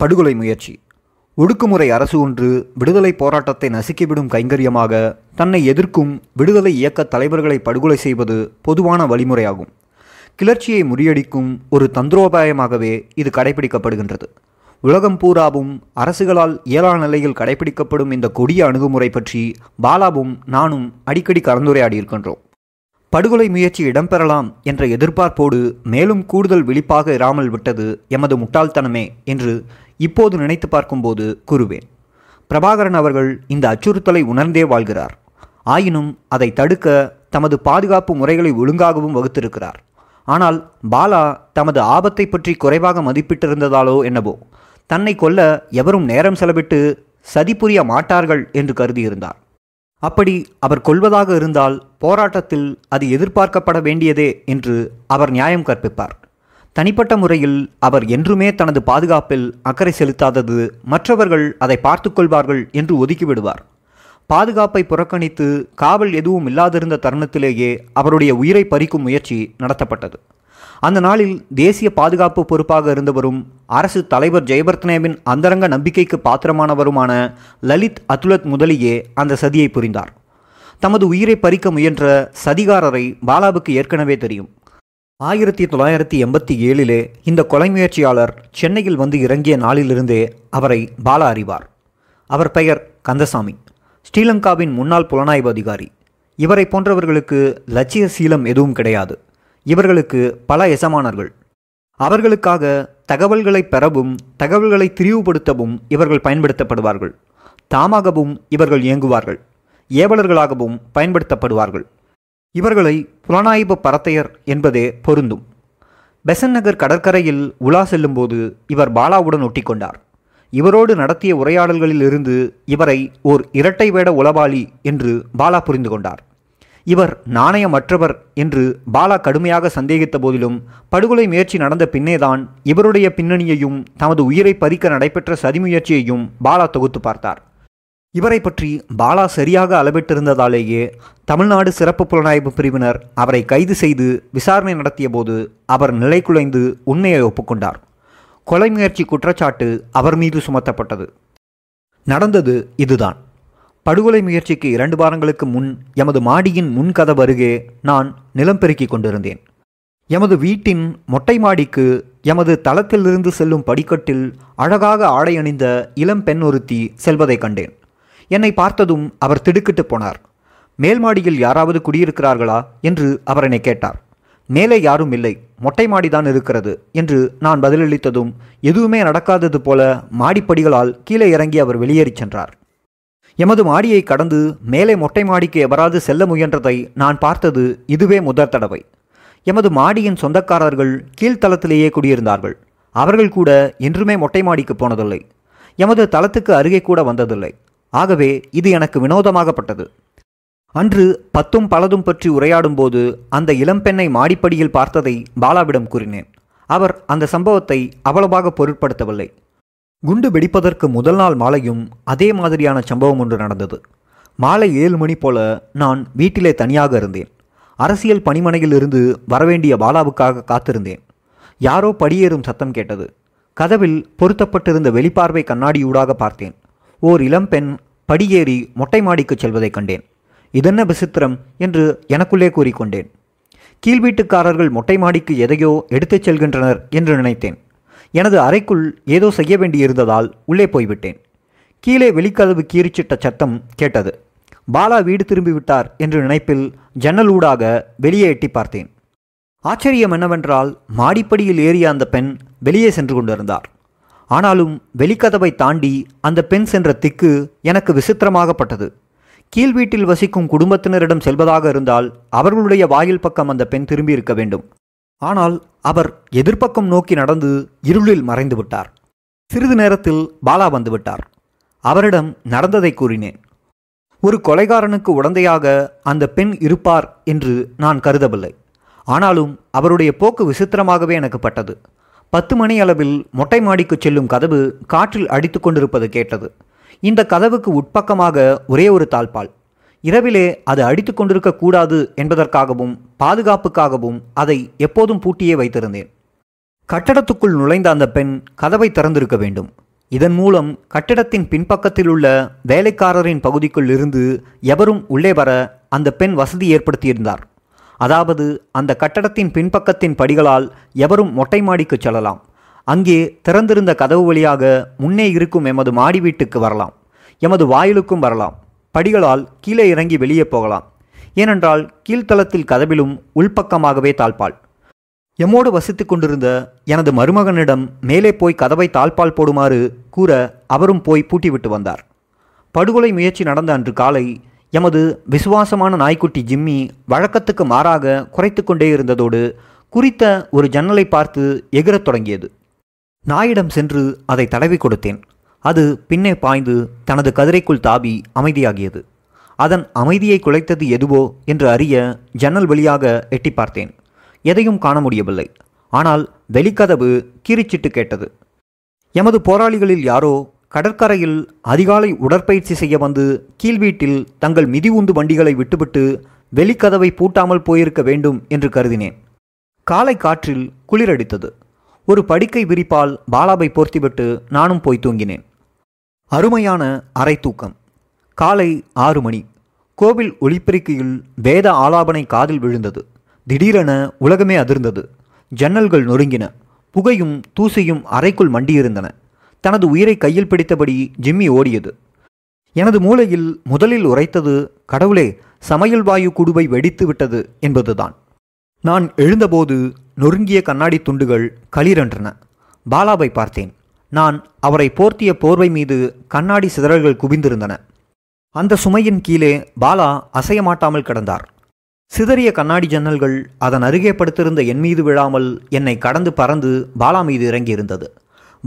படுகொலை முயற்சி. ஒடுக்குமுறை அரசு ஒன்று விடுதலை போராட்டத்தை நசுக்கிவிடும் கைங்கரியமாக தன்னை எதிர்க்கும் விடுதலை இயக்க தலைவர்களை படுகொலை செய்வது பொதுவான வழிமுறையாகும். கிளர்ச்சியை முறியடிக்கும் ஒரு தந்திரோபாயமாகவே இது கடைபிடிக்கப்படுகின்றது உலகம் பூராவும் அரசுகளால் இயலா நிலையில் கடைபிடிக்கப்படும் இந்த கொடிய அணுகுமுறை பற்றி பாலாவும் நானும் அடிக்கடி கலந்துரையாடியிருக்கின்றோம். படுகொலை முயற்சி இடம்பெறலாம் என்ற எதிர்பார்ப்போடு மேலும் கூடுதல் விழிப்பாக இராமல் விட்டது எமது முட்டாள்தனமே என்று இப்போது நினைத்து பார்க்கும்போது கூறுவேன். பிரபாகரன் அவர்கள் இந்த அச்சுறுத்தலை உணர்ந்தே வாழ்கிறார். ஆயினும் அதை தடுக்க தமது பாதுகாப்பு முறைகளை ஒழுங்காகவும் வகுத்திருக்கிறார். ஆனால் பாலா தமது ஆபத்தை பற்றி குறைவாக மதிப்பிட்டிருந்ததாலோ என்னவோ தன்னை கொல்ல எவரும் நேரம் செலவிட்டு சதி புரிய மாட்டார்கள் என்று கருதியிருந்தார். அப்படி அவர் கொள்வதாக இருந்தால் போராட்டத்தில் அது எதிர்பார்க்கப்பட வேண்டியதே என்று அவர் நியாயம் கற்பிப்பார். தனிப்பட்ட முறையில் அவர் என்றுமே தனது பாதுகாப்பில் அக்கறை செலுத்தாதது மற்றவர்கள் அதை பார்த்துக்கொள்வார்கள் என்று ஒதுக்கிவிடுவார். பாதுகாப்பை புறக்கணித்து காவல் எதுவும் இல்லாதிருந்த தருணத்திலேயே அவருடைய உயிரை பறிக்கும் முயற்சி நடத்தப்பட்டது. அந்த நாளில் தேசிய பாதுகாப்பு பொறுப்பாக இருந்தவரும் அரசு தலைவர் ஜெயபர்த்தனேவின் அந்தரங்க நம்பிக்கைக்கு பாத்திரமானவருமான லலித் அதுலத் முதலியே அந்த சதியை புரிந்தார். தமது உயிரை பறிக்க முயன்ற சதிகாரரை பாலாவுக்கு ஏற்கனவே தெரியும். ஆயிரத்தி தொள்ளாயிரத்தி எண்பத்தி ஏழிலே இந்த கொலை முயற்சியாளர் சென்னையில் வந்து இறங்கிய நாளிலிருந்தே அவரை பாலா அறிவார். அவர் பெயர் கந்தசாமி. ஸ்ரீலங்காவின் முன்னாள் புலனாய்வு அதிகாரி இவரை போன்றவர்களுக்கு லட்சிய சீலம் எதுவும் கிடையாது. இவர்களுக்கு பல எசமானர்கள். அவர்களுக்காக தகவல்களை பெறவும் தகவல்களை திரிவுபடுத்தவும் இவர்கள் பயன்படுத்தப்படுவார்கள். தாமாகவும் இவர்கள் இயங்குவார்கள். ஏவலர்களாகவும் பயன்படுத்தப்படுவார்கள். இவர்களை புலனாய்வு பரத்தையர் என்பதே பொருந்தும். பெசன் நகர் கடற்கரையில் உலா செல்லும்போது இவர் பாலாவுடன் ஒட்டிக்கொண்டார். இவரோடு நடத்திய உரையாடல்களில் இருந்து இவரை ஓர் இரட்டை வேட உளவாளி என்று பாலா புரிந்து கொண்டார். இவர் நாணயமற்றவர் என்று பாலா கடுமையாக சந்தேகித்த போதிலும் படுகொலை முயற்சி நடந்த பின்னேதான் இவருடைய பின்னணியையும் தமது உயிரை பறிக்க நடைபெற்ற சதி முயற்சியையும் பாலா தொகுத்து பார்த்தார். இவரை பற்றி பாலா சரியாக அளவிட்டிருந்ததாலேயே தமிழ்நாடு சிறப்பு புலனாய்வு பிரிவினர் அவரை கைது செய்து விசாரணை நடத்திய போது அவர் நிலை குலைந்து உண்மையை ஒப்புக்கொண்டார். கொலை முயற்சி குற்றச்சாட்டு அவர் மீது சுமத்தப்பட்டது. நடந்தது இதுதான். படுகொலை முயற்சிக்கு இரண்டு வாரங்களுக்கு முன் எமது மாடியின் முன்கதவு அருகே நான் நிலம் பெருக்கிக் கொண்டிருந்தேன். எமது வீட்டின் மொட்டை மாடிக்கு எமது தளத்திலிருந்து செல்லும் படிக்கட்டில் அழகாக ஆடை அணிந்த இளம் பெண் ஒருத்தி செல்வதைக் கண்டேன். என்னை பார்த்ததும் அவர் திடுக்கிட்டு போனார். மேல் மாடியில் யாராவது குடியிருக்கிறார்களா? என்று அவர் என்னை கேட்டார். மேலே யாரும் இல்லை. மொட்டை மாடிதான் இருக்கிறது என்று நான் பதிலளித்ததும் எதுவுமே நடக்காதது போல மாடிப்படிகளால் கீழே இறங்கி அவர் வெளியேறிச் சென்றார். எமது மாடியை கடந்து மேலே மொட்டை மாடிக்கு எவராது செல்ல முயன்றதை நான் பார்த்தது இதுவே முதற் தடவை. எமது மாடியின் சொந்தக்காரர்கள் கீழ்த்தளத்திலேயே குடியிருந்தார்கள். அவர்கள் கூட என்றுமே மொட்டை மாடிக்கு போனதில்லை. எமது தளத்துக்கு அருகே கூட வந்ததில்லை. ஆகவே இது எனக்கு வினோதமாகப்பட்டது. அன்று பத்தும் பலதும் பற்றி உரையாடும்போது அந்த இளம்பெண்ணை மாடிப்படியில் பார்த்ததை பாலாவிடம் கூறினேன். அவர் அந்த சம்பவத்தை அவ்வளவாக பொருட்படுத்தவில்லை. குண்டு வெடிப்பதற்கு முதல் நாள் மாலையும் அதே மாதிரியான சம்பவம் ஒன்று நடந்தது. மாலை ஏழு மணி போல நான் வீட்டிலே தனியாக இருந்தேன். அரசியல் பணிமனையில் இருந்து வரவேண்டிய பாலாவுக்காக காத்திருந்தேன். யாரோ படியேறும் சத்தம் கேட்டது. கதவில் பொருத்தப்பட்டிருந்த வெளிப்பார்வை கண்ணாடியூடாக பார்த்தேன். ஓர் இளம்பெண் படியேறி மொட்டை மாடிக்குச் செல்வதைக் கண்டேன். இதென்ன விசித்திரம்? என்று எனக்குள்ளே கூறிக்கொண்டேன். கீழ் வீட்டுக்காரர்கள் மொட்டை மாடிக்கு எதையோ எடுத்துச் செல்கின்றனர் என்று நினைத்தேன். எனது அறைக்குள் ஏதோ செய்ய வேண்டியிருந்ததால் உள்ளே போய்விட்டேன். கீழே வெளிக்கதவு கீறிச்சிட்ட சத்தம் கேட்டது. பாலா வீடு திரும்பிவிட்டார் என்று நினைப்பில் ஜன்னல் ஊடாக வெளியே எட்டி பார்த்தேன். ஆச்சரியம் என்னவென்றால் மாடிப்படியில் ஏறிய அந்த பெண் வெளியே சென்று கொண்டிருந்தார். ஆனாலும் வெளிக்கதவை தாண்டி அந்த பெண் சென்ற திக்கு எனக்கு விசித்திரமாகப்பட்டது. கீழ் வீட்டில் வசிக்கும் குடும்பத்தினரிடம் செல்வதாக இருந்தால் அவர்களுடைய வாயில் பக்கம் அந்த பெண் திரும்பி இருக்க வேண்டும். ஆனால் அவர் எதிர்ப்பக்கம் நோக்கி நடந்து இருளில் மறைந்து விட்டார். சிறிது நேரத்தில் பாலா வந்துவிட்டார் அவரிடம் நடந்ததை கூறினேன். ஒரு கொலைகாரனுக்கு உடந்தையாக அந்த பெண் இருப்பார் என்று நான் கருதவில்லை. ஆனாலும் அவருடைய போக்கு விசித்திரமாகவே எனக்கு பட்டது. பத்து மணி அளவில் மொட்டை மாடிக்கு செல்லும் கதவு காற்றில் அடித்து கொண்டிருப்பது கேட்டது. இந்த கதவுக்கு உட்பக்கமாக ஒரே ஒரு தாழ்பால் இரவிலே அது அடித்து கொண்டிருக்க கூடாது என்பதற்காகவும் பாதுகாப்புக்காகவும் அதை எப்போதும் பூட்டியே வைத்திருந்தேன். கட்டடத்துக்குள் நுழைந்த அந்த பெண் கதவை திறந்திருக்க வேண்டும். இதன் மூலம் கட்டிடத்தின் பின்பக்கத்தில் உள்ள வேலைக்காரரின் பகுதிக்குள் இருந்து எவரும் உள்ளே வர அந்த பெண் வசதி ஏற்படுத்தியிருந்தார். அதாவது அந்த கட்டடத்தின் பின்பக்கத்தின் படிகளால் எவரும் மொட்டை மாடிக்கு செல்லலாம். அங்கே திறந்திருந்த கதவு வழியாக முன்னே இருக்கும் எமது மாடி வீட்டுக்கு வரலாம். எமது வாயிலுக்கும் வரலாம். படிகளால் கீழே இறங்கி வெளியே போகலாம். ஏனென்றால் கீழ்த்தளத்தில் கதவிலும் உள்பக்கமாகவே தாழ்பால் எம்மோடு வசித்துக் கொண்டிருந்த எனது மருமகனிடம் மேலே போய் கதவை தாழ்பால் போடுமாறு கூற அவரும் போய் பூட்டிவிட்டு வந்தார். படுகொலை முயற்சி நடந்த அன்று காலை எமது விசுவாசமான நாய்க்குட்டி ஜிம்மி வழக்கத்துக்கு மாறாக குறைத்து கொண்டே இருந்ததோடு குறித்த ஒரு ஜன்னலை பார்த்து எகிரத் தொடங்கியது. நாயிடம் சென்று அதை தடவி கொடுத்தேன். அது பின்னே பாய்ந்து தனது கதிரைக்குள் தாவி அமைதியாகியது. அதன் அமைதியை குலைத்தது எதுவோ என்று அறிய ஜன்னல் வழியாக எட்டி பார்த்தேன். எதையும் காண முடியவில்லை. ஆனால் வெளிக்கதவு கீரிச்சிட்டு கேட்டது. எமது போராளிகளில் யாரோ கடற்கரையில் அதிகாலை உடற்பயிற்சி செய்ய வந்து கீழ் வீட்டில் தங்கள் மிதி உந்து வண்டிகளை விட்டுவிட்டு வெளிக்கதவை பூட்டாமல் போயிருக்க வேண்டும் என்று கருதினேன். காலை காற்றில் குளிரடித்தது ஒரு படுக்கை விரிப்பால் பாலாவை போர்த்திவிட்டு நானும் போய் தூங்கினேன். அருமையான அரை தூக்கம். காலை ஆறு மணி. கோவில் ஒளிப்பெருக்கியில் வேத ஆலாபனை காதில் விழுந்தது. திடீரென உலகமே அதிர்ந்தது. ஜன்னல்கள் நொறுங்கின. புகையும் தூசியும் அறைக்குள் மண்டியிருந்தன. தனது உயிரை கையில் பிடித்தபடி ஜிம்மி ஓடியது. எனது மூளையில் முதலில் உரைத்தது கடவுளே சமையல் வாயு குடுவை வெடித்து விட்டது என்பதுதான். நான் எழுந்தபோது நொறுங்கிய கண்ணாடி துண்டுகள் களிரென்றன. பாலாவை பார்த்தேன். நான் அவரை போர்த்திய போர்வை மீது கண்ணாடி சிதறல்கள் குவிந்திருந்தன. அந்த சுமையின் கீழே பாலா அசையமாட்டாமல் கிடந்தார். சிதறிய கண்ணாடி ஜன்னல்கள் அதன் அருகே படுத்திருந்த என் மீது விழாமல் என்னை கடந்து பறந்து பாலா மீது இறங்கியிருந்தது.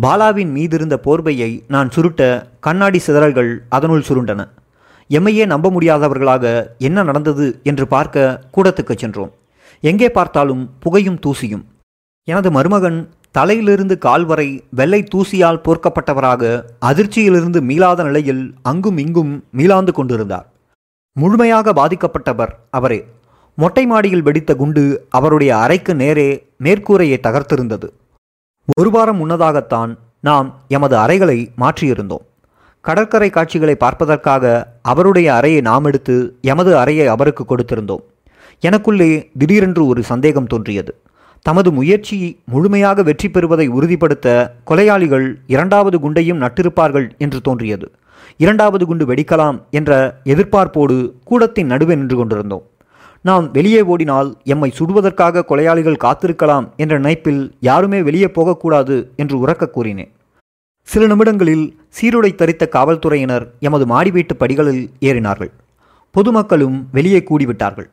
பாலாவின் மீதிருந்த போர்வையை நான் சுருட்ட கண்ணாடி சிதறல்கள் அதனுள் சுருண்டன. எம்மையே நம்ப முடியாதவர்களாக என்ன நடந்தது என்று பார்க்க கூடத்துக்கு சென்றோம். எங்கே பார்த்தாலும் புகையும் தூசியும். எனது மருமகன் தலையிலிருந்து கால் வரை வெள்ளை தூசியால் போர்க்கப்பட்டவராக அதிர்ச்சியிலிருந்து மீளாத நிலையில் அங்கும் இங்கும் மீளாந்து கொண்டிருந்தார். முழுமையாக பாதிக்கப்பட்டவர் அவரே. மொட்டை மாடியில் வெடித்த குண்டு அவருடைய அறைக்கு நேரே மேற்கூரையை தகர்த்திருந்தது. ஒரு வாரம் முன்னதாகத்தான் நாம் எமது அறைகளை மாற்றியிருந்தோம். கடற்கரை காட்சிகளை பார்ப்பதற்காக அவருடைய அறையை நாம் எடுத்து எமது அறையை அவருக்கு கொடுத்திருந்தோம். எனக்குள்ளே திடீரென்று ஒரு சந்தேகம் தோன்றியது. தமது முயற்சி முழுமையாக வெற்றி பெறுவதை உறுதிப்படுத்த கொலையாளிகள் இரண்டாவது குண்டையும் நட்டிருப்பார்கள் என்று தோன்றியது. இரண்டாவது குண்டு வெடிக்கலாம் என்ற எதிர்பார்ப்போடு கூடத்தின் நடுவே நின்று கொண்டிருந்தோம். நாம் வெளியே ஓடினால் எம்மை சுடுவதற்காக கொலையாளிகள் காத்திருக்கலாம் என்ற நினைப்பில் யாருமே வெளியே போகக்கூடாது என்று உறக்க கூறினேன். சில நிமிடங்களில் சீருடை தரித்த காவல்துறையினர் எமது மாடி வீட்டு படிகளில் ஏறினார்கள். பொதுமக்களும் வெளியே கூடிவிட்டார்கள்.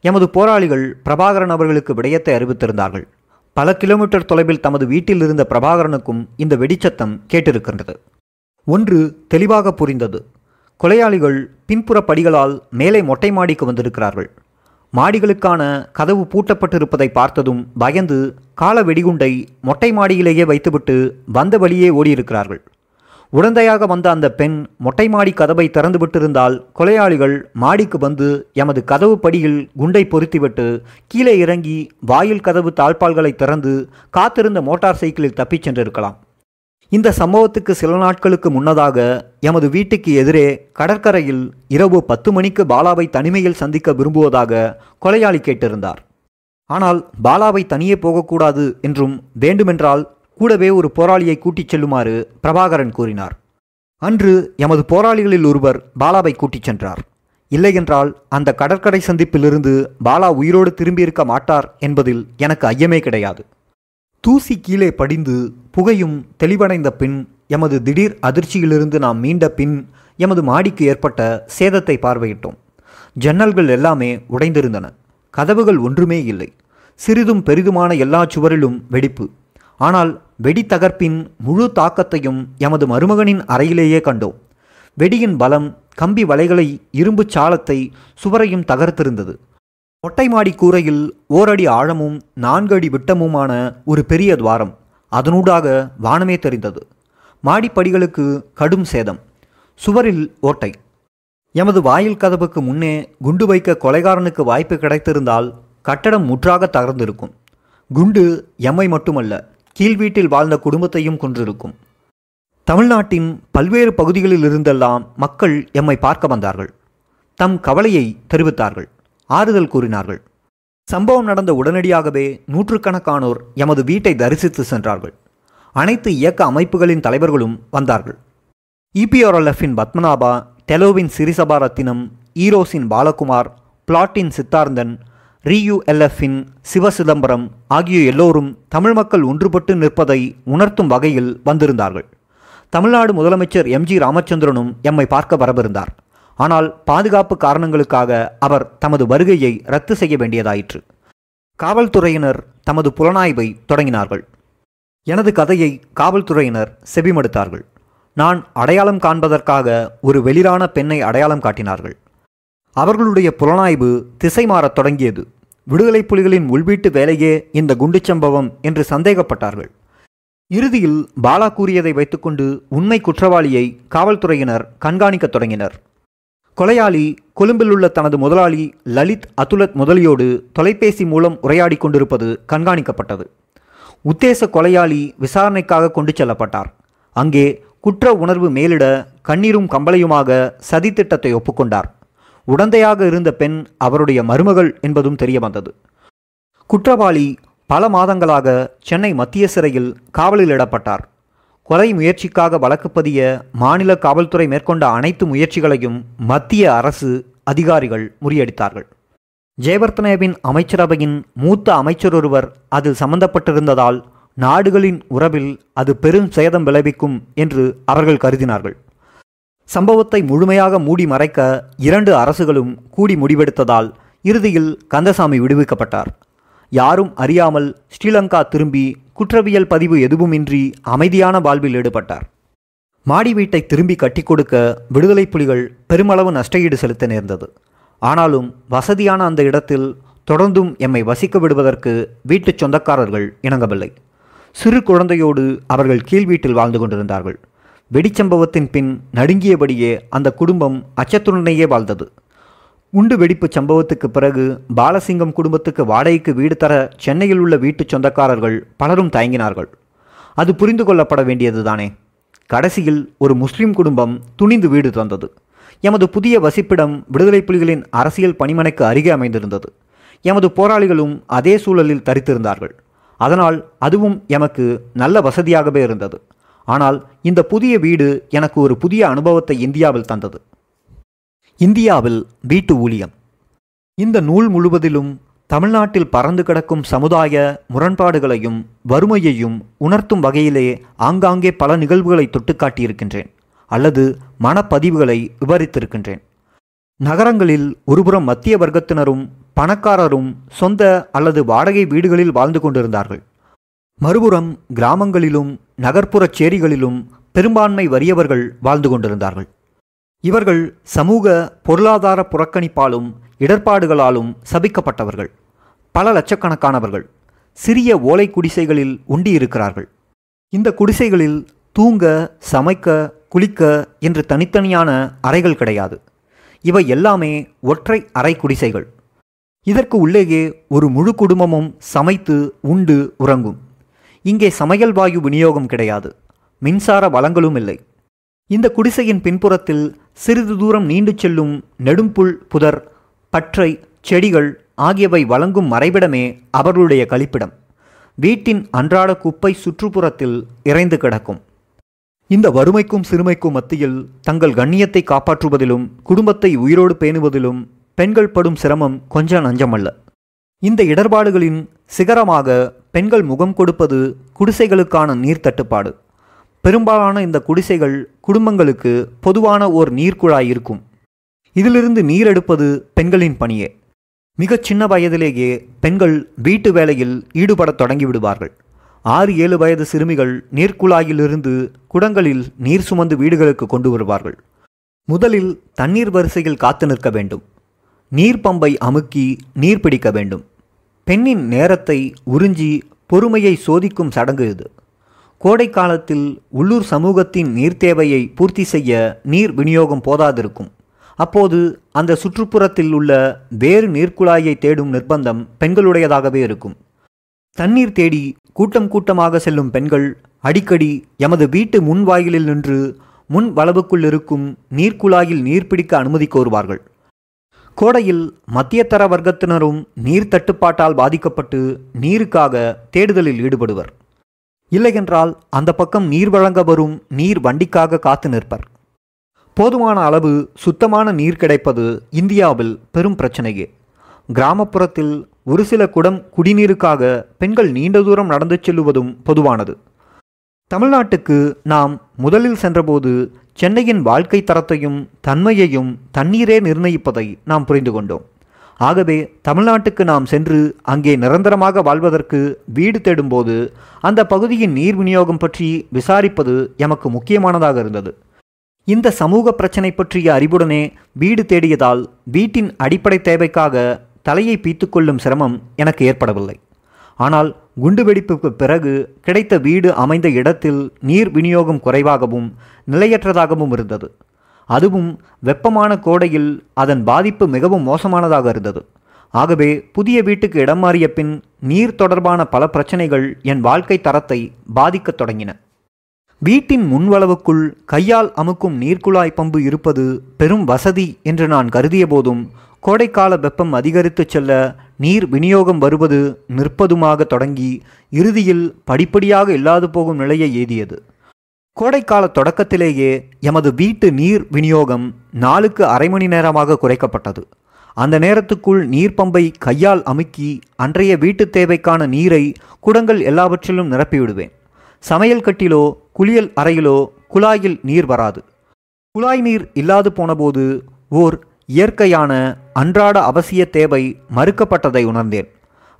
எமது போராளிகள் பிரபாகரன் அவர்களுக்கு விடயத்தை அறிவித்திருந்தார்கள். பல கிலோமீட்டர் தொலைவில் தமது வீட்டில் இருந்த பிரபாகரனுக்கும் இந்த வெடிச்சத்தம் கேட்டிருக்கின்றது. ஒன்று தெளிவாக புரிந்தது. கொலையாளிகள் பின்புற படிகளால் மேலே மொட்டை மாடிக்கு வந்திருக்கிறார்கள். மாடிகளுக்கான கதவு பூட்டப்பட்டிருப்பதை பார்த்ததும் பயந்து கால வெடிகுண்டை மொட்டை மாடியிலேயே வைத்துவிட்டு வந்த வழியே ஓடியிருக்கிறார்கள். உடந்தையாக வந்த அந்த பெண் மொட்டை மாடி கதவை திறந்து விட்டிருந்தால் கொலையாளிகள் மாடிக்கு வந்து எமது கதவு படியில் குண்டை பொருத்திவிட்டு கீழே இறங்கி வாயில் கதவு தாழ்பால்களை திறந்து காத்திருந்த மோட்டார் சைக்கிளில் தப்பிச் சென்றிருக்கலாம். இந்த சம்பவத்துக்கு சில நாட்களுக்கு முன்னதாக எமது வீட்டுக்கு எதிரே கடற்கரையில் இரவு பத்து மணிக்கு பாலாவை தனிமையில் சந்திக்க விரும்புவதாக கொலையாளி கேட்டிருந்தார். ஆனால் பாலாவை தனியே போகக்கூடாது என்றும் வேண்டுமென்றால் கூடவே ஒரு போராளியை கூட்டிச் செல்லுமாறு பிரபாகரன் கூறினார். அன்று எமது போராளிகளில் ஒருவர் பாலாவை கூட்டிச் சென்றார். இல்லையென்றால் அந்த கடற்கரை சந்திப்பிலிருந்து பாலா உயிரோடு திரும்பியிருக்க மாட்டார் என்பதில் எனக்கு ஐயமே கிடையாது. தூசி கீழே படிந்து புகையும் தெளிவடைந்த பின் எமது திடீர் அதிர்ச்சியிலிருந்து நாம் மீண்ட பின் எமது மாடிக்கு ஏற்பட்ட சேதத்தை பார்வையிட்டோம். ஜன்னல்கள் எல்லாமே உடைந்திருந்தன. கதவுகள் ஒன்றுமே இல்லை. சிறிதும் பெரிதுமான எல்லா சுவரிலும் வெடிப்பு. ஆனால் வெடி தகர்ப்பின் முழு தாக்கத்தையும் எமது மருமகனின் அறையிலேயே கண்டோம். வெடியின் பலம் கம்பி வலைகளை இரும்புச் சாலத்தை சுவரையும் தகர்த்திருந்தது. மொட்டை மாடி கூரையில் ஓரடி ஆழமும் நான்கு அடி விட்டமுமான ஒரு பெரிய துவாரம். அதனூடாக வானமே தெரிந்தது. மாடிப்படிகளுக்கு கடும் சேதம். சுவரில் ஓட்டை. எமது வாயில் கதவுக்கு முன்னே குண்டு வைக்க கொலைகாரனுக்கு வாய்ப்பு கிடைத்திருந்தால் கட்டடம் முற்றாக தகர்ந்திருக்கும். குண்டு எம்மை மட்டுமல்ல கீழ் வீட்டில் வாழ்ந்த குடும்பத்தையும் கொன்றிருக்கும். தமிழ்நாட்டின் பல்வேறு பகுதிகளில் இருந்தெல்லாம் மக்கள் எம்மை பார்க்க வந்தார்கள். தம் கவலையை தெரிவித்தார்கள். ஆறுதல் கூறினார்கள். சம்பவம் நடந்த உடனடியாகவே நூற்றுக்கணக்கானோர் எமது வீட்டை தரிசித்து சென்றார்கள். அனைத்து இயக்க அமைப்புகளின் தலைவர்களும் வந்தார்கள். இபிஆர்எல்எஃபின் பத்மநாபா டெலோவின் சிறிசபா ரத்தினம் ஈரோஸின் பாலகுமார் பிளாட்டின் சித்தார்ந்தன் ரியுஎல்எஃப்பின் சிவசிதம்பரம் ஆகிய எல்லோரும் தமிழ் மக்கள் ஒன்றுபட்டு நிற்பதை உணர்த்தும் வகையில் வந்திருந்தார்கள். தமிழ்நாடு முதலமைச்சர் எம்ஜி ராமச்சந்திரனும் எம்மை பார்க்க வரவிருந்தார். ஆனால் பாதுகாப்பு காரணங்களுக்காக அவர் தமது வருகையை ரத்து செய்ய வேண்டியதாயிற்று. காவல்துறையினர் தமது புலனாய்வை தொடங்கினார்கள். எனது கதையை காவல்துறையினர் செவிமடுத்தார்கள். நான் அடையாளம் காண்பதற்காக ஒரு வெளிரான பெண்ணை அடையாளம் காட்டினார்கள். அவர்களுடைய புலனாய்வு திசை மாறத் தொடங்கியது. விடுதலை புலிகளின் உள்வீட்டு வேலையே இந்த குண்டுச் சம்பவம் என்று சந்தேகப்பட்டார்கள். இறுதியில் பாலா கூறியதை வைத்துக்கொண்டு உண்மை குற்றவாளியை காவல்துறையினர் கண்காணிக்கத் தொடங்கினர். கொலையாளி கொழும்பில் உள்ள தனது முதலாளி லலித் அதுலத் முதலியோடு தொலைபேசி மூலம் உரையாடி கொண்டிருப்பது கண்காணிக்கப்பட்டது. உத்தேச கொலையாளி விசாரணைக்காக கொண்டு செல்லப்பட்டார். அங்கே குற்ற உணர்வு மேலிட கண்ணீரும் கம்பளையுமாக சதித்திட்டத்தை ஒப்புக்கொண்டார். உடந்தையாக இருந்த பெண் அவருடைய மருமகள் என்பதும் தெரிய வந்தது குற்றவாளி பல மாதங்களாக சென்னை மத்திய சிறையில் காவலில் இடப்பட்டார். கொலை முயற்சிக்காக வழக்கு பதிய மாநில காவல்துறை மேற்கொண்ட அனைத்து முயற்சிகளையும் மத்திய அரசு அதிகாரிகள் முறியடித்தார்கள். ஜெயவர்த்தனேவின் அமைச்சரவையின் மூத்த அமைச்சர் ஒருவர் அதில் சம்பந்தப்பட்டிருந்ததால் நாடுகளின் உறவில் அது பெரும் சேதம் விளைவிக்கும் என்று அவர்கள் கருதினார்கள். சம்பவத்தை முழுமையாக மூடி மறைக்க இரண்டு அரசுகளும் கூடி முடிவெடுத்ததால் இறுதியில் கந்தசாமி விடுவிக்கப்பட்டார். யாரும் அறியாமல் ஸ்ரீலங்கா திரும்பி குற்றவியல் பதிவு எதுவுமின்றி அமைதியான வாழ்வில் ஈடுபட்டார். மாடி வீட்டை திரும்பி கட்டி கொடுக்க விடுதலை புலிகள் பெருமளவு நஷ்டஈடு செலுத்த நேர்ந்தது. ஆனாலும் வசதியான அந்த இடத்தில் தொடர்ந்தும் எம்மை வசிக்க விடுவதற்கு வீட்டுச் சொந்தக்காரர்கள் இணங்கவில்லை. சிறு குழந்தையோடு அவர்கள் கீழ் வீட்டில் வாழ்ந்து கொண்டிருந்தார்கள். வெடிச்சம்பவத்தின் பின் நடுங்கியபடியே அந்த குடும்பம் அச்சத்துடனேயே வாழ்ந்தது. குண்டு வெடிப்பு சம்பவத்துக்கு பிறகு பாலசிங்கம் குடும்பத்துக்கு வாடகைக்கு வீடு தர சென்னையில் உள்ள வீட்டுச் சொந்தக்காரர்கள் பலரும் தயங்கினார்கள். அது புரிந்து கொள்ளப்பட வேண்டியதுதானே. கடைசியில் ஒரு முஸ்லிம் குடும்பம் துணிந்து வீடு தந்தது. எமது புதிய வசிப்பிடம் விடுதலை புலிகளின் அரசியல் பணிமனைக்கு அருகே அமைந்திருந்தது. எமது போராளிகளும் அதே சூழலில் தரித்திருந்தார்கள். அதனால் அதுவும் எமக்கு நல்ல வசதியாகவே இருந்தது. ஆனால் இந்த புதிய வீடு எனக்கு ஒரு புதிய அனுபவத்தை இந்தியாவில் தந்தது. இந்தியாவில் வீட்டு ஊழியம். இந்த நூல் முழுவதிலும் தமிழ்நாட்டில் பறந்து கிடக்கும் சமுதாய முரண்பாடுகளையும் வறுமையையும் உணர்த்தும் வகையிலே ஆங்காங்கே பல நிகழ்வுகளை தொட்டுக்காட்டியிருக்கின்றேன் அல்லது மனப்பதிவுகளை விவரித்திருக்கின்றேன். நகரங்களில் ஒருபுறம் மத்திய வர்க்கத்தினரும் பணக்காரரும் சொந்த அல்லது வாடகை வீடுகளில் வாழ்ந்து கொண்டிருந்தார்கள். மறுபுறம் கிராமங்களிலும் நகர்ப்புறச் சேரிகளிலும் பெரும்பான்மை வறியவர்கள் வாழ்ந்து கொண்டிருந்தார்கள். இவர்கள் சமூக பொருளாதார புறக்கணிப்பாலும் இடர்பாடுகளாலும் சபிக்கப்பட்டவர்கள். பல லட்சக்கணக்கானவர்கள் சிறிய ஓலை குடிசைகளில் உண்டியிருக்கிறார்கள். இந்த குடிசைகளில் தூங்க சமைக்க குளிக்க என்று தனித்தனியான அறைகள் கிடையாது. இவை எல்லாமே ஒற்றை அறை குடிசைகள். இதற்கு உள்ளேயே ஒரு முழு குடும்பமும் சமைத்து உண்டு உறங்கும். இங்கே சமையல் வாயு விநியோகம் கிடையாது. மின்சார வளங்களும் இல்லை. இந்த குடிசையின் பின்புறத்தில் சிறிது தூரம் நீண்டு செல்லும் நெடும்புல் புதர் பற்றை செடிகள் ஆகியவை வழங்கும் மறைவிடமே அவர்களுடைய கழிப்பிடம். வீட்டின் அன்றாட குப்பை சுற்றுப்புறத்தில் இறைந்து கிடக்கும். இந்த வறுமைக்கும் சிறுமைக்கும் மத்தியில் தங்கள் கண்ணியத்தை காப்பாற்றுவதிலும் குடும்பத்தை உயிரோடு பேணுவதிலும் பெண்கள் படும் சிரமம் கொஞ்சம் நஞ்சமல்ல. இந்த இடர்பாடுகளின் சிகரமாக பெண்கள் முகம் கொடுப்பது குடிசைகளுக்கான நீர் தட்டுப்பாடு பெரும்பாலான இந்த குடிசைகள் குடும்பங்களுக்கு பொதுவான ஓர் நீர்க்குழாய் இருக்கும். இதிலிருந்து நீர் எடுப்பது பெண்களின் பணியே. மிகச் சின்ன வயதிலேயே பெண்கள் வீட்டு வேலையில் ஈடுபடத் தொடங்கிவிடுவார்கள். ஆறு ஏழு வயது சிறுமிகள் நீர்க்குழாயிலிருந்து குடங்களில் நீர் சுமந்து வீடுகளுக்கு கொண்டு வருவார்கள். முதலில் தண்ணீர் வரிசையில் காத்து நிற்க வேண்டும். நீர் பம்பை அமுக்கி நீர் பிடிக்க வேண்டும். பெண்ணின் நேரத்தை உறிஞ்சி பொறுமையை சோதிக்கும் சடங்கு இது. கோடை காலத்தில் உள்ளூர் சமூகத்தின் நீர் தேவையை பூர்த்தி செய்ய நீர் விநியோகம் போதாதிருக்கும். அப்போது அந்த சுற்றுப்புறத்தில் உள்ள வேறு நீர்க்குழாயை தேடும் நிர்பந்தம் பெண்களுடையதாகவே இருக்கும். தண்ணீர் தேடி கூட்டம் கூட்டமாக செல்லும் பெண்கள் அடிக்கடி எமது வீட்டு முன்வாயிலில் நின்று முன் வளவுக்குள் இருக்கும் நீர்க்குழாயில் நீர் பிடிக்க அனுமதி கோருவார்கள். கோடையில் மத்தியதர வர்க்கத்தினரும் நீர் தட்டுப்பாட்டால் பாதிக்கப்பட்டு நீருக்காக தேடுதலில் ஈடுபடுவர். இல்லையென்றால் அந்த பக்கம் நீர் வழங்க வரும் நீர் வண்டிக்காக காத்து நிற்பர். போதுமான அளவு சுத்தமான நீர் கிடைப்பது இந்தியாவில் பெரும் பிரச்சனையே. கிராமப்புறத்தில் ஒரு சில குடம் குடிநீருக்காக பெண்கள் நீண்ட தூரம் நடந்து செல்லுவதும் பொதுவானது. தமிழ்நாட்டுக்கு நாம் முதலில் சென்றபோது சென்னையின் வாழ்க்கை தரத்தையும் தன்மையையும் தண்ணீரே நிர்ணயிப்பதை நாம் புரிந்து கொண்டோம். ஆகவே தமிழ்நாட்டுக்கு நாம் சென்று அங்கே நிரந்தரமாக வாழ்வதற்கு வீடு தேடும்போது அந்த பகுதியின் நீர் விநியோகம் பற்றி விசாரிப்பது எமக்கு முக்கியமானதாக இருந்தது. இந்த சமூக பிரச்சனை பற்றிய அறிவுடனே வீடு தேடியதால் வீட்டின் அடிப்படை தேவைக்காக தலையை பீத்துக்கொள்ளும் சிரமம் எனக்கு ஏற்படவில்லை. ஆனால் குண்டுவெடிப்புக்கு பிறகு கிடைத்த வீடு அமைந்த இடத்தில் நீர் விநியோகம் குறைவாகவும் நிலையற்றதாகவும் இருந்தது. அதுவும் வெப்பமான கோடையில் அதன் பாதிப்பு மிகவும் மோசமானதாக இருந்தது. ஆகவே புதிய வீட்டுக்கு இடம் மாறிய பின் நீர் தொடர்பான பல பிரச்சனைகள் என் வாழ்க்கை தரத்தை பாதிக்கத் தொடங்கின. வீட்டின் முன்வளவுக்குள் கையால் அமுக்கும் நீர்க்குழாய் பம்பு இருப்பது பெரும் வசதி என்று நான் கருதிய போதும் கோடைக்கால வெப்பம் அதிகரித்து செல்ல நீர் விநியோகம் வருவது நிற்பதுமாக தொடங்கி இறுதியில் படிப்படியாக இல்லாது போகும் நிலையை ஏதியது கோடைக்கால தொடக்கத்திலேயே எமது வீட்டு நீர் விநியோகம் நாளுக்கு அரை மணி நேரமாக குறைக்கப்பட்டது. அந்த நேரத்துக்குள் நீர் பம்பை கையால் அமுக்கி அன்றைய வீட்டு தேவைக்கான நீரை குடங்கள் எல்லாவற்றிலும் நிரப்பிவிடுவேன். சமையல் கட்டிலோ குளியல் அறையிலோ குழாயில் நீர் வராது. குழாய் நீர் இல்லாது போனபோது ஓர் இயற்கையான அன்றாட அவசிய தேவை மறுக்கப்பட்டதை உணர்ந்தேன்.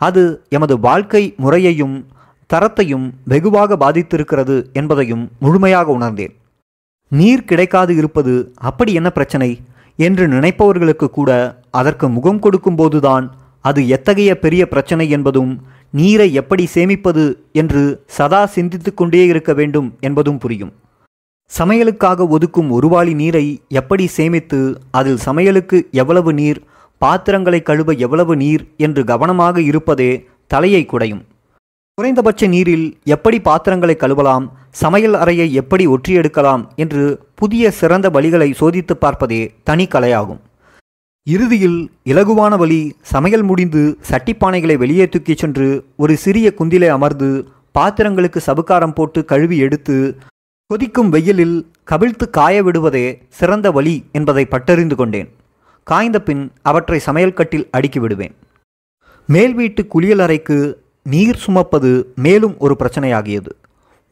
அது எமது வாழ்க்கை முறையையும் தரத்தையும் வெகுவாக பாதித்திருக்கிறது என்பதையும் முழுமையாக உணர்ந்தேன். நீர் கிடைக்காது இருப்பது அப்படி என்ன பிரச்சனை? என்று நினைப்பவர்களுக்கு கூட அதற்கு முகம் கொடுக்கும்போதுதான் அது எத்தகைய பெரிய பிரச்சனை என்பதும் நீரை எப்படி சேமிப்பது என்று சதா சிந்தித்து கொண்டே இருக்க வேண்டும் என்பதும் புரியும். சமையலுக்காக ஒதுக்கும் ஒருவாளி நீரை எப்படி சேமித்து அதில் சமையலுக்கு எவ்வளவு நீர் பாத்திரங்களை கழுவ எவ்வளவு நீர் என்று கவனமாக இருப்பதே தலையை குடையும். குறைந்தபட்ச நீரில் எப்படி பாத்திரங்களை கழுவலாம் சமையல் அறையை எப்படி ஒற்றியெடுக்கலாம் என்று புதிய சிறந்த வழிகளை சோதித்து பார்ப்பதே தனி கலையாகும். இறுதியில் இலகுவான வழி சமையல் முடிந்து சட்டிப்பானைகளை வெளியே தூக்கிச் சென்று ஒரு சிறிய குந்திலே அமர்ந்து பாத்திரங்களுக்கு சபுக்காரம் போட்டு கழுவி எடுத்து கொதிக்கும் வெயிலில் கவிழ்த்து காய விடுவதே சிறந்த வழி என்பதை பட்டறிந்து கொண்டேன். காய்ந்த பின் அவற்றை சமையல் கட்டில் அடுக்கி விடுவேன். மேல் வீட்டு குளியலறைக்கு நீர் சுமப்பது மேலும் ஒரு பிரச்சனையாகியது.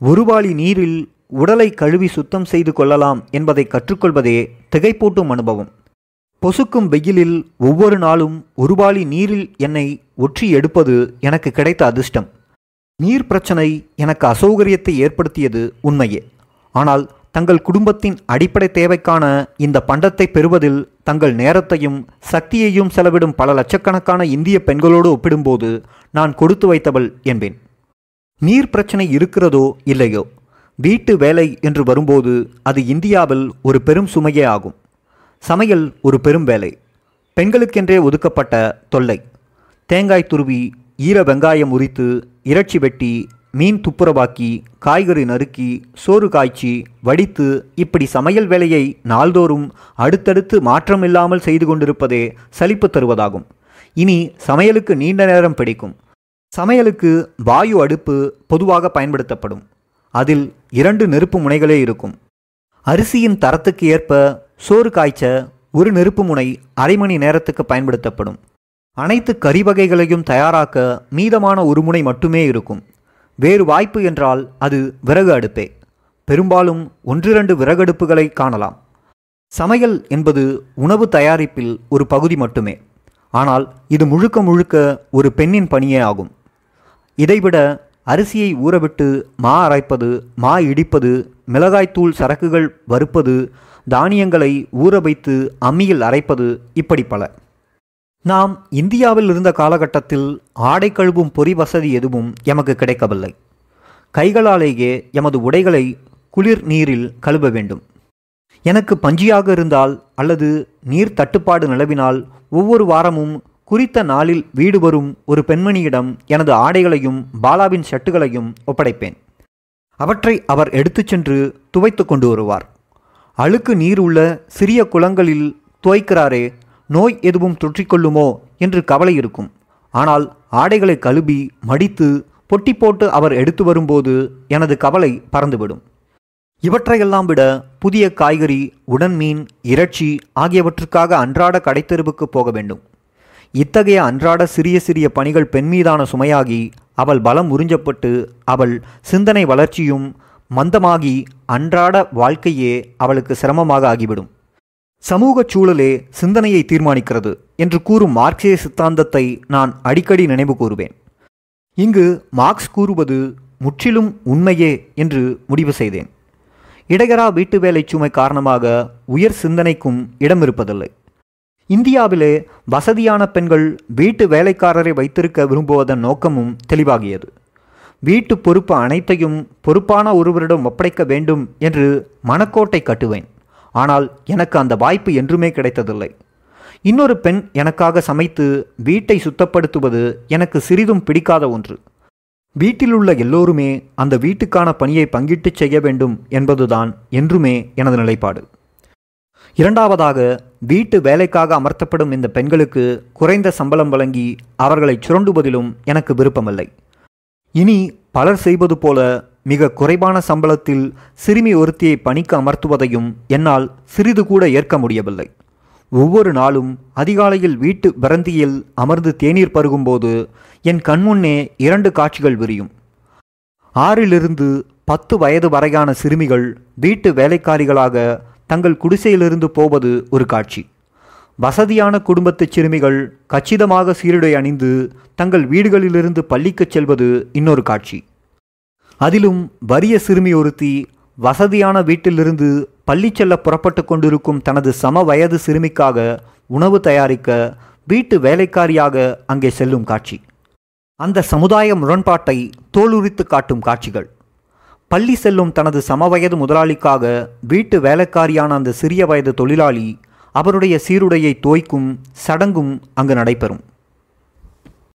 ஒருவாளி நீரில் உடலை கழுவி சுத்தம் செய்து கொள்ளலாம் என்பதை கற்றுக்கொள்வதே திகைப்பூட்டும் அனுபவம். பொசுக்கும் வெயிலில் ஒவ்வொரு நாளும் ஒருவாளி நீரில் என்னை ஒற்றி எடுப்பது எனக்கு கிடைத்த அதிர்ஷ்டம். நீர் பிரச்சனை எனக்கு அசௌகரியத்தை ஏற்படுத்தியது உண்மையே. ஆனால் தங்கள் குடும்பத்தின் அடிப்படை தேவைக்கான இந்த பண்டத்தை பெறுவதில் தங்கள் நேரத்தையும் சக்தியையும் செலவிடும் பல லட்சக்கணக்கான இந்திய பெண்களோடு ஒப்பிடும்போது நான் கொடுத்து வைத்தவள் என்பேன். நீர் பிரச்சனை இருக்கிறதோ இல்லையோ? வீட்டு வேலை என்று வரும்போது அது இந்தியாவில் ஒரு பெரும் சுமையே ஆகும். சமையல் ஒரு பெரும் வேலை. பெண்களுக்கென்றே ஒதுக்கப்பட்ட தொல்லை. தேங்காய் துருவி ஈர வெங்காயம் உரித்து இறைச்சி வெட்டி மீன் துப்புரவாக்கி காய்கறி நறுக்கி சோறு காய்ச்சி வடித்து இப்படி சமையல் வேலையை நாள்தோறும் அடுத்தடுத்து மாற்றமில்லாமல் செய்து கொண்டிருப்பதே சலிப்பு தருவதாகும். இனி சமையலுக்கு நீண்ட நேரம் பிடிக்கும். சமையலுக்கு வாயு அடுப்பு பொதுவாக பயன்படுத்தப்படும். அதில் இரண்டு நெருப்பு முனைகளே இருக்கும். அரிசியின் தரத்துக்கு ஏற்ப சோறு காய்ச்ச ஒரு நெருப்பு முனை அரை மணி நேரத்துக்கு பயன்படுத்தப்படும். அனைத்து கறி வகைகளையும் தயாராக்க மீதமான ஒரு முனை மட்டுமே இருக்கும். வேறு வாய்ப்பு என்றால் அது விறகு அடுப்பே. பெரும்பாலும் ஒன்றிரண்டு விறகடுப்புகளை காணலாம். சமையல் என்பது உணவு தயாரிப்பில் ஒரு பகுதி மட்டுமே. ஆனால் இது முழுக்க முழுக்க ஒரு பெண்ணின் பணியே ஆகும். இதைவிட அரிசியை ஊறவிட்டு மா அரைப்பது மா இடிப்பது மிளகாய்த்தூள் சரக்குகள் வறுப்பது தானியங்களை ஊற வைத்து அம்மியில் அரைப்பது இப்படி பல. நாம் இந்தியாவில் இருந்த காலகட்டத்தில் ஆடை கழுவும் பொறி வசதி எதுவும் எமக்கு கிடைக்கவில்லை. கைகளாலேயே எமது உடைகளை குளிர் நீரில் கழுவ வேண்டும். எனக்கு பஞ்சியாக இருந்தால் அல்லது நீர் தட்டுப்பாடு நிலவினால் ஒவ்வொரு வாரமும் குறித்த நாளில் வீடு வரும் ஒரு பெண்மணியிடம் எனது ஆடைகளையும் பாலாவின் ஷட்டுகளையும் ஒப்படைப்பேன். அவற்றை அவர் எடுத்துச் சென்று துவைத்து கொண்டு வருவார். அழுக்கு நீர் உள்ள சிறிய குளங்களில் துவைக்கிறாரே நோய் எதுவும் தொற்றிக்கொள்ளுமோ என்று கவலை இருக்கும். ஆனால் ஆடைகளை கழுவி மடித்து பொட்டி போட்டு அவர் எடுத்து வரும்போது எனது கவலை பறந்துவிடும். இவற்றையெல்லாம் விட புதிய காய்கறி உடன் மீன் இறைச்சி ஆகியவற்றுக்காக அன்றாட கடைத்தெருவுக்கு போக வேண்டும். இத்தகைய அன்றாட சிறிய சிறிய பணிகள் பெண் மீதான சுமையாகி அவள் பலம் உறிஞ்சப்பட்டு அவள் சிந்தனை வளர்ச்சியும் மந்தமாகி அன்றாட வாழ்க்கையே அவளுக்கு சிரமமாக ஆகிவிடும். சமூக சூழலே சிந்தனையை தீர்மானிக்கிறது என்று கூறும் மார்க்சிய சித்தாந்தத்தை நான் அடிக்கடி நினைவு கூறுவேன். இங்கு மார்க்ஸ் கூறுவது முற்றிலும் உண்மையே என்று முடிவு செய்தேன். இடையரா வீட்டு வேலை சுமை காரணமாக உயர் சிந்தனைக்கும் இடம் இருப்பதில்லை. இந்தியாவிலே வசதியான பெண்கள் வீட்டு வேலைக்காரரை வைத்திருக்க விரும்புவதன் நோக்கமும் தெளிவாகியது. வீட்டு பொறுப்பு அனைத்தையும் பொறுப்பான ஒருவரிடம் ஒப்படைக்க வேண்டும் என்று மனக்கோட்டை கட்டுவேன். ஆனால் எனக்கு அந்த வாய்ப்பு என்றுமே கிடைத்ததில்லை. இன்னொரு பெண் எனக்காக சமைத்து வீட்டை சுத்தப்படுத்துவது எனக்கு சிறிதும் பிடிக்காத ஒன்று. வீட்டில் உள்ள எல்லோருமே அந்த வீட்டுக்கான பணியை பங்கிட்டு செய்ய வேண்டும் என்பதுதான் என்றுமே எனது நிலைப்பாடு. இரண்டாவதாக வீட்டு வேலைக்காக அமர்த்தப்படும் இந்த பெண்களுக்கு குறைந்த சம்பளம் வழங்கி அவர்களை சுரண்டுவதிலும் எனக்கு விருப்பமில்லை. இனி பலர் செய்வது போல மிக குறைவான சம்பளத்தில் சிறுமி ஒருத்தியை பணிக்கு அமர்த்துவதையும் என்னால் சிறிது கூட ஏற்க முடியவில்லை. ஒவ்வொரு நாளும் அதிகாலையில் வீட்டு பிரந்தியில் அமர்ந்து தேநீர் பருகும்போது என் கண்முன்னே இரண்டு காட்சிகள் விரியும். ஆறிலிருந்து பத்து வயது வரையான சிறுமிகள் வீட்டு வேலைக்காரிகளாக தங்கள் குடிசையிலிருந்து போவது ஒரு காட்சி. வசதியான குடும்பத்து சிறுமிகள் கச்சிதமாக சீருடை அணிந்து தங்கள் வீடுகளிலிருந்து பள்ளிக்குச் செல்வது இன்னொரு காட்சி. அதிலும் வறிய சிறுமி ஒருத்தி வசதியான வீட்டிலிருந்து பள்ளி செல்ல புறப்பட்டு கொண்டிருக்கும் தனது சம வயது சிறுமிக்காக உணவு தயாரிக்க வீட்டு வேலைக்காரியாக அங்கே செல்லும் காட்சி. அந்த சமுதாய முரண்பாட்டை தோலுரித்து காட்டும் காட்சிகள். பள்ளி செல்லும் தனது சமவயது முதலாளிக்காக வீட்டு வேலைக்காரியான அந்த சிறிய வயது தொழிலாளி அவருடைய சீருடையை தோய்க்கும் சடங்கும் அங்கு நடைபெறும்.